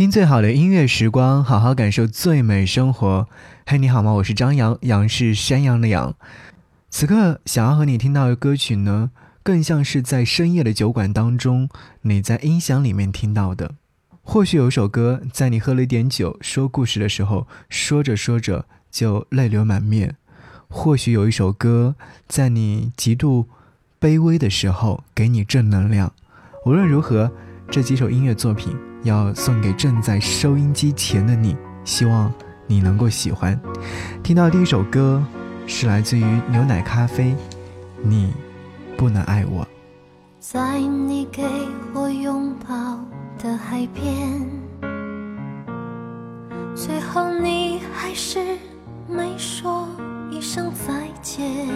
听最好的音乐时光，好好感受最美生活。嘿，你好吗？我是张扬，杨是山羊的羊。此刻想要和你听到的歌曲呢，更像是在深夜的酒馆当中，你在音响里面听到的。或许有首歌，在你喝了一点酒说故事的时候，说着说着就泪流满面；或许有一首歌，在你极度卑微的时候，给你正能量。无论如何，这几首音乐作品。要送给正在收音机前的你，希望你能够喜欢。听到第一首歌是来自于牛奶咖啡，你不能爱我。在你给我拥抱的海边，最后你还是没说一声再见。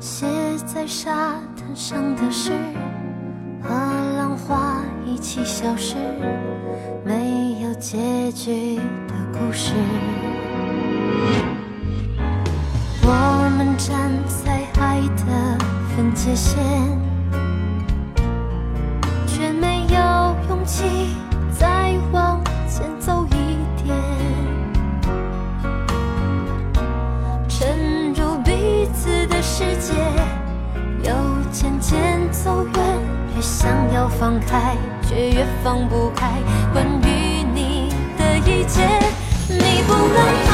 写在沙滩上的诗。啊一起消失，没有结局的故事。我们站在爱的分界线，越放不开。关于你的一切，你不能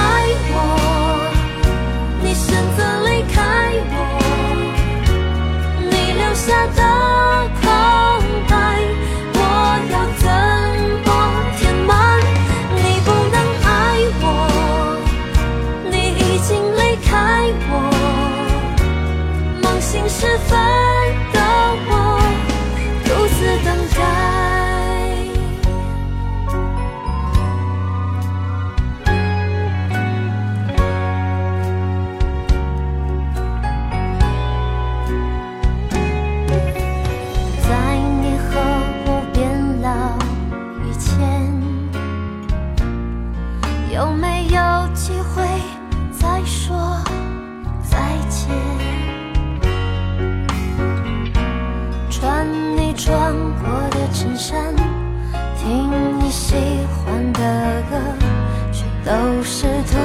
徒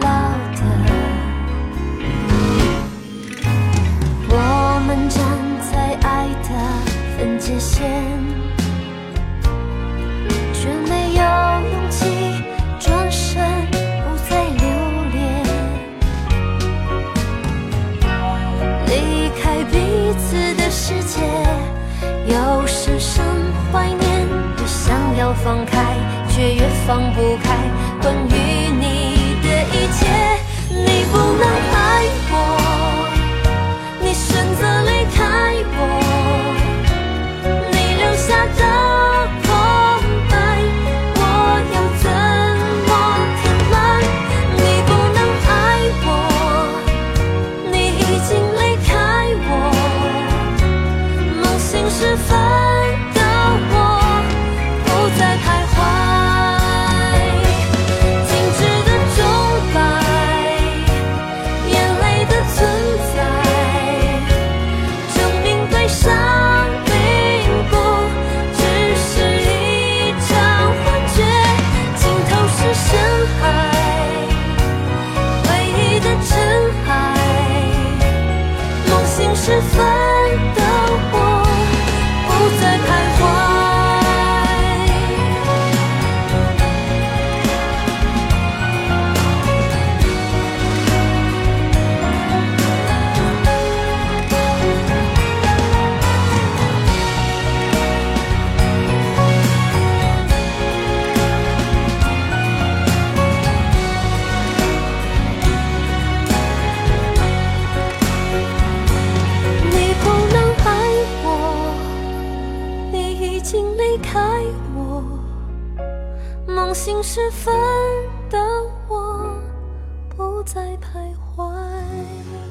劳的，我。们站在爱的分界线，却没有勇气转身，不再留恋。离开彼此的世界，有时甚怀念，越想要放开，却越放不开。关于。我们伤心时分的我不再徘徊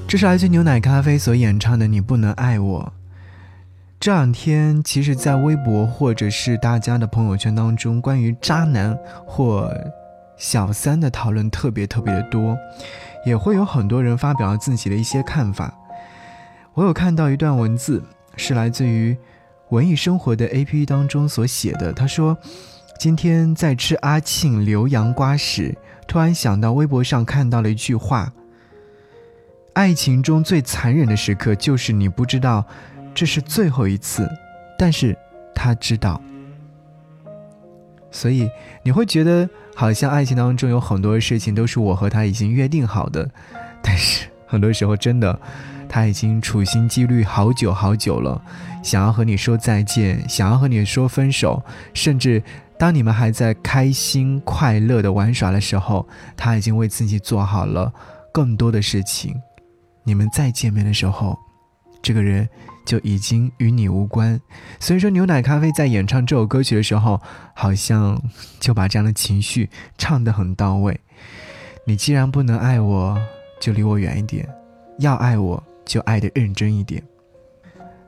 这是来自牛奶咖啡所演唱的《你不能爱我》。这两天，其实，在微博或者是大家的朋友圈当中，关于渣男或小三的讨论特别特别的多，也会有很多人发表自己的一些看法。我有看到一段文字，是来自于文艺生活的 A P P 当中所写的。他说，今天在吃阿庆留洋瓜时，突然想到微博上看到了一句话：爱情中最残忍的时刻，就是你不知道这是最后一次，但是他知道。所以你会觉得，好像爱情当中有很多事情都是我和他已经约定好的，但是很多时候真的，他已经处心积虑好久好久了，想要和你说再见，想要和你说分手，甚至当你们还在开心快乐的玩耍的时候，他已经为自己做好了更多的事情。你们再见面的时候，这个人。就已经与你无关，所以说牛奶咖啡在演唱这首歌曲的时候，好像就把这样的情绪唱得很到位。你既然不能爱我，就离我远一点；要爱我，就爱得认真一点。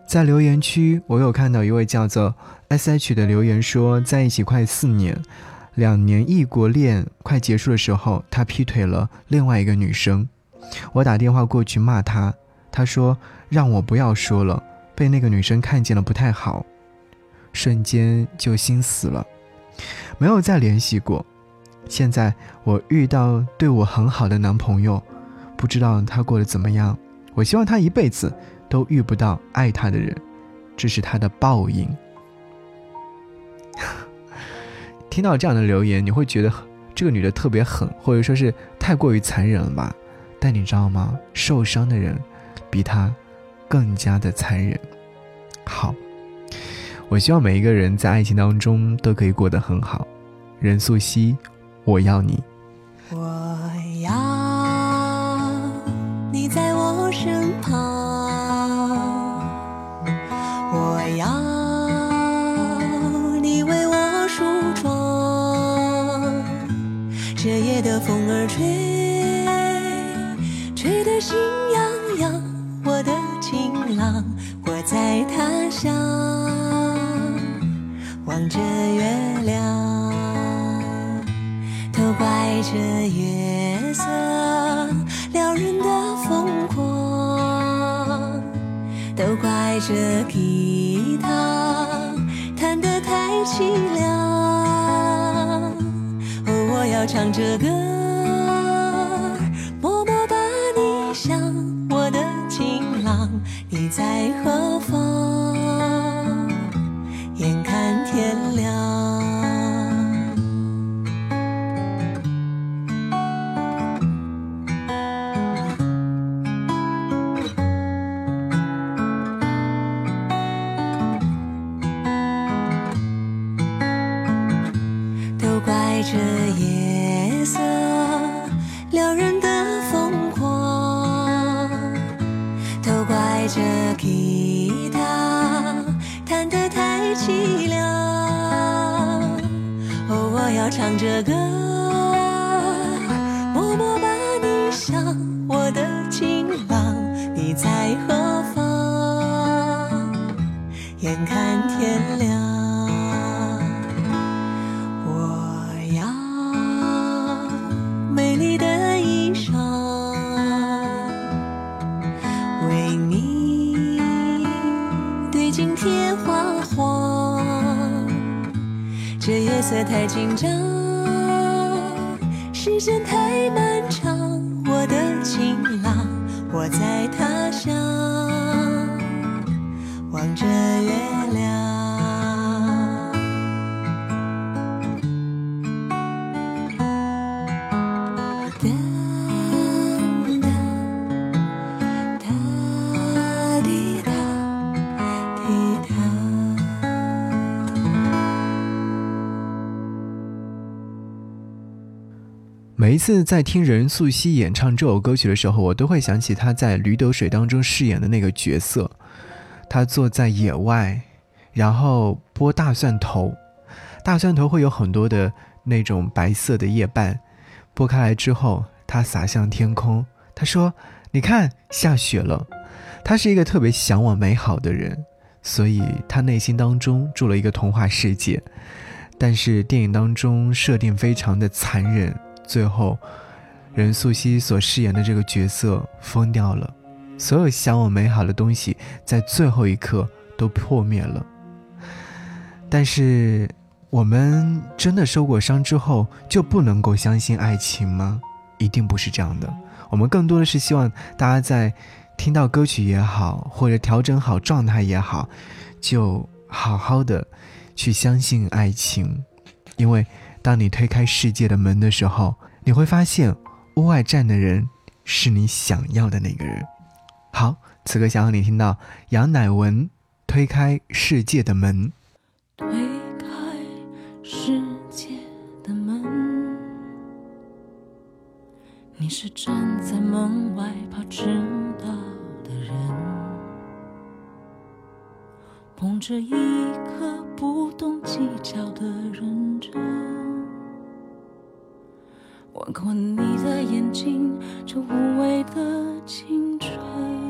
在留言区，我有看到一位叫做 S H 的留言说，在一起快四年，两年异国恋快结束的时候，他劈腿了另外一个女生。我打电话过去骂他，他说让我不要说了。被那个女生看见了不太好，瞬间就心死了，没有再联系过。现在我遇到对我很好的男朋友，不知道他过得怎么样。我希望他一辈子都遇不到爱他的人，这是他的报应。听到这样的留言，你会觉得这个女的特别狠，或者说是太过于残忍了吧？但你知道吗？受伤的人比他。更加的残忍。好，我希望每一个人在爱情当中都可以过得很好。任素汐，我要你。心痒痒，我的情郎。我在他乡望着月亮，都怪这月色撩人的疯狂，都怪这吉他弹得太凄凉。哦，我要唱着歌。在何方？眼看每一次在听任素汐演唱这首歌曲的时候，我都会想起她在《驴得水》当中饰演的那个角色。她坐在野外，然后剥大蒜头，大蒜头会有很多的那种白色的叶瓣，剥开来之后，她洒向天空。她说：“你看，下雪了。”她是一个特别向往美好的人，所以她内心当中住了一个童话世界。但是电影当中设定非常的残忍。最后，任素汐所饰演的这个角色疯掉了，所有向往美好的东西在最后一刻都破灭了，但是，我们真的受过伤之后就不能够相信爱情吗？一定不是这样的。我们更多的是希望大家在听到歌曲也好，或者调整好状态也好，就好好的去相信爱情，因为当你推开世界的门的时候，你会发现屋外站的人是你想要的那个人。好，此刻想要你听到杨乃文推开世界的门。推开世界的门，你是站在门外怕迟到的人，捧着一颗不懂计较的认真，吻过你的眼睛，这无畏的青春。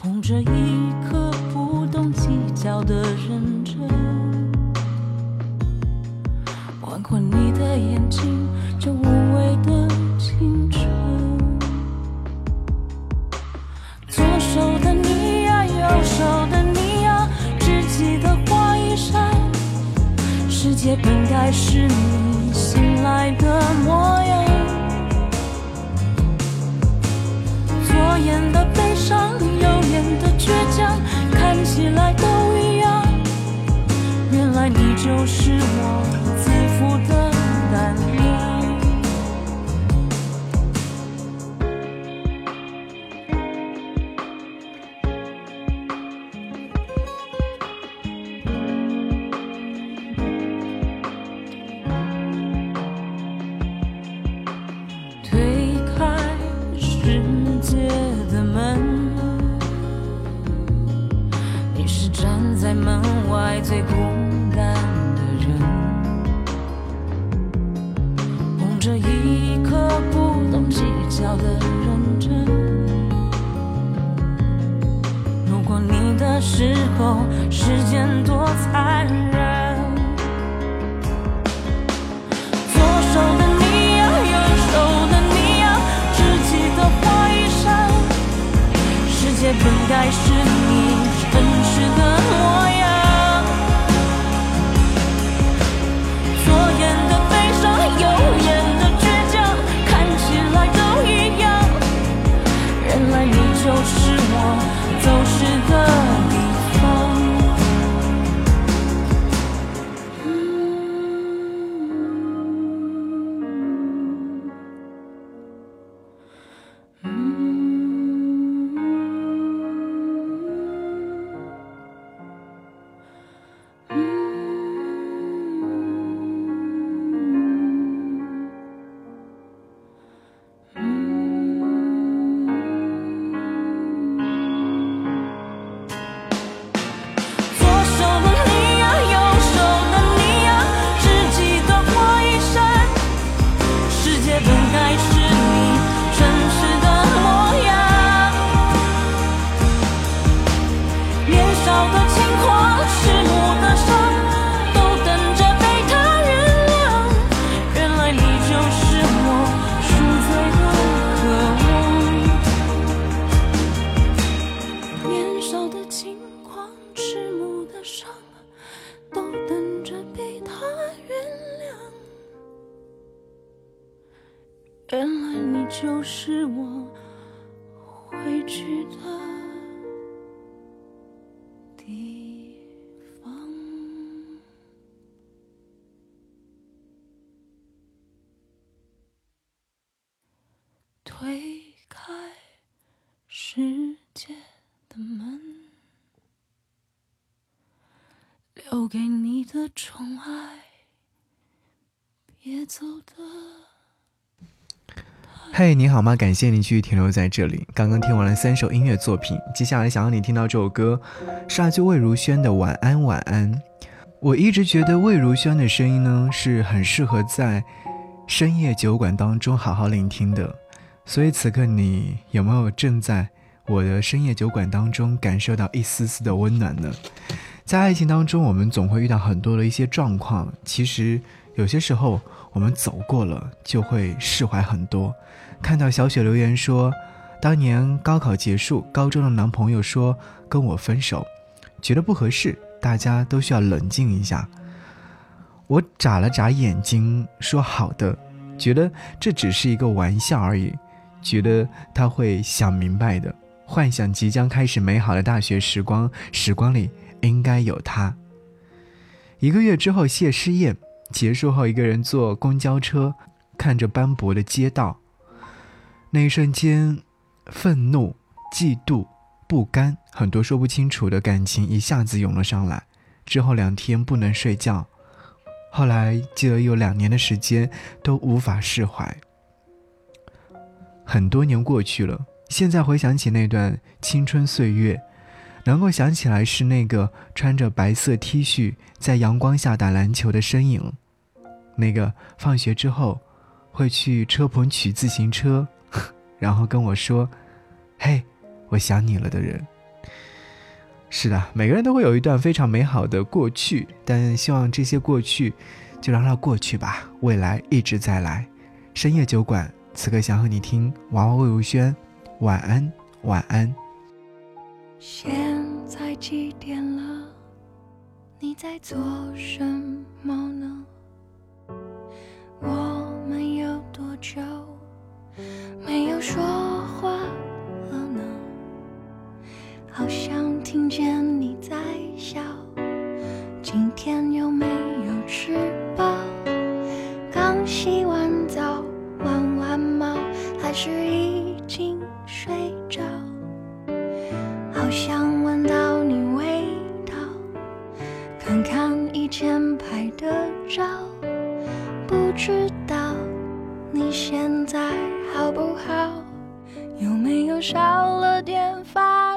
捧着一颗不懂计较的认真，吻过你的眼睛，这无畏的青春。左手的你呀，右手的你呀，只记得花一扇，世界本该是你醒来的模样。的倔强，看起来都一样。原来你就是我自负的时候，时间多残忍。左手的你呀，右手的你呀，只记得花一扇。世界本该是你真实的模样。左眼的悲伤，右眼的倔强，看起来都一样。原来你就是我走失的推开世界的门，留给你的宠爱，别走的。嘿，你好吗？感谢你继续停留在这里。刚刚听完了三首音乐作品，接下来想要你听到这首歌，是来自魏如萱的《晚安晚安》。我一直觉得魏如萱的声音呢，是很适合在深夜酒馆当中好好聆听的。所以此刻你有没有正在我的深夜酒馆当中感受到一丝丝的温暖呢？在爱情当中，我们总会遇到很多的一些状况，其实有些时候我们走过了，就会释怀很多。看到小雪留言说，当年高考结束，高中的男朋友说跟我分手，觉得不合适，大家都需要冷静一下。我眨了眨眼睛，说好的，觉得这只是一个玩笑而已，觉得他会想明白的，幻想即将开始美好的大学时光，时光里应该有他。一个月之后，谢师宴结束后，一个人坐公交车，看着斑驳的街道。那一瞬间，愤怒、嫉妒、不甘，很多说不清楚的感情一下子涌了上来。之后两天不能睡觉，后来记得有两年的时间都无法释怀。很多年过去了，现在回想起那段青春岁月，能够想起来是那个穿着白色 T 恤在阳光下打篮球的身影，那个放学之后会去车棚取自行车。然后跟我说：“嘿，我想你了”的人。是的，每个人都会有一段非常美好的过去，但希望这些过去就让它过去吧，未来一直在来。深夜酒馆，此刻想和你听娃娃魏如萱，晚安，晚安。现在几点了？你在做什么呢？我们有多久？没有说话了呢，好像听见你在笑。今天有没有吃是已经睡着？好想闻到你味道，看看以前拍的照，不知道你现在。好不好？有没有少了点烦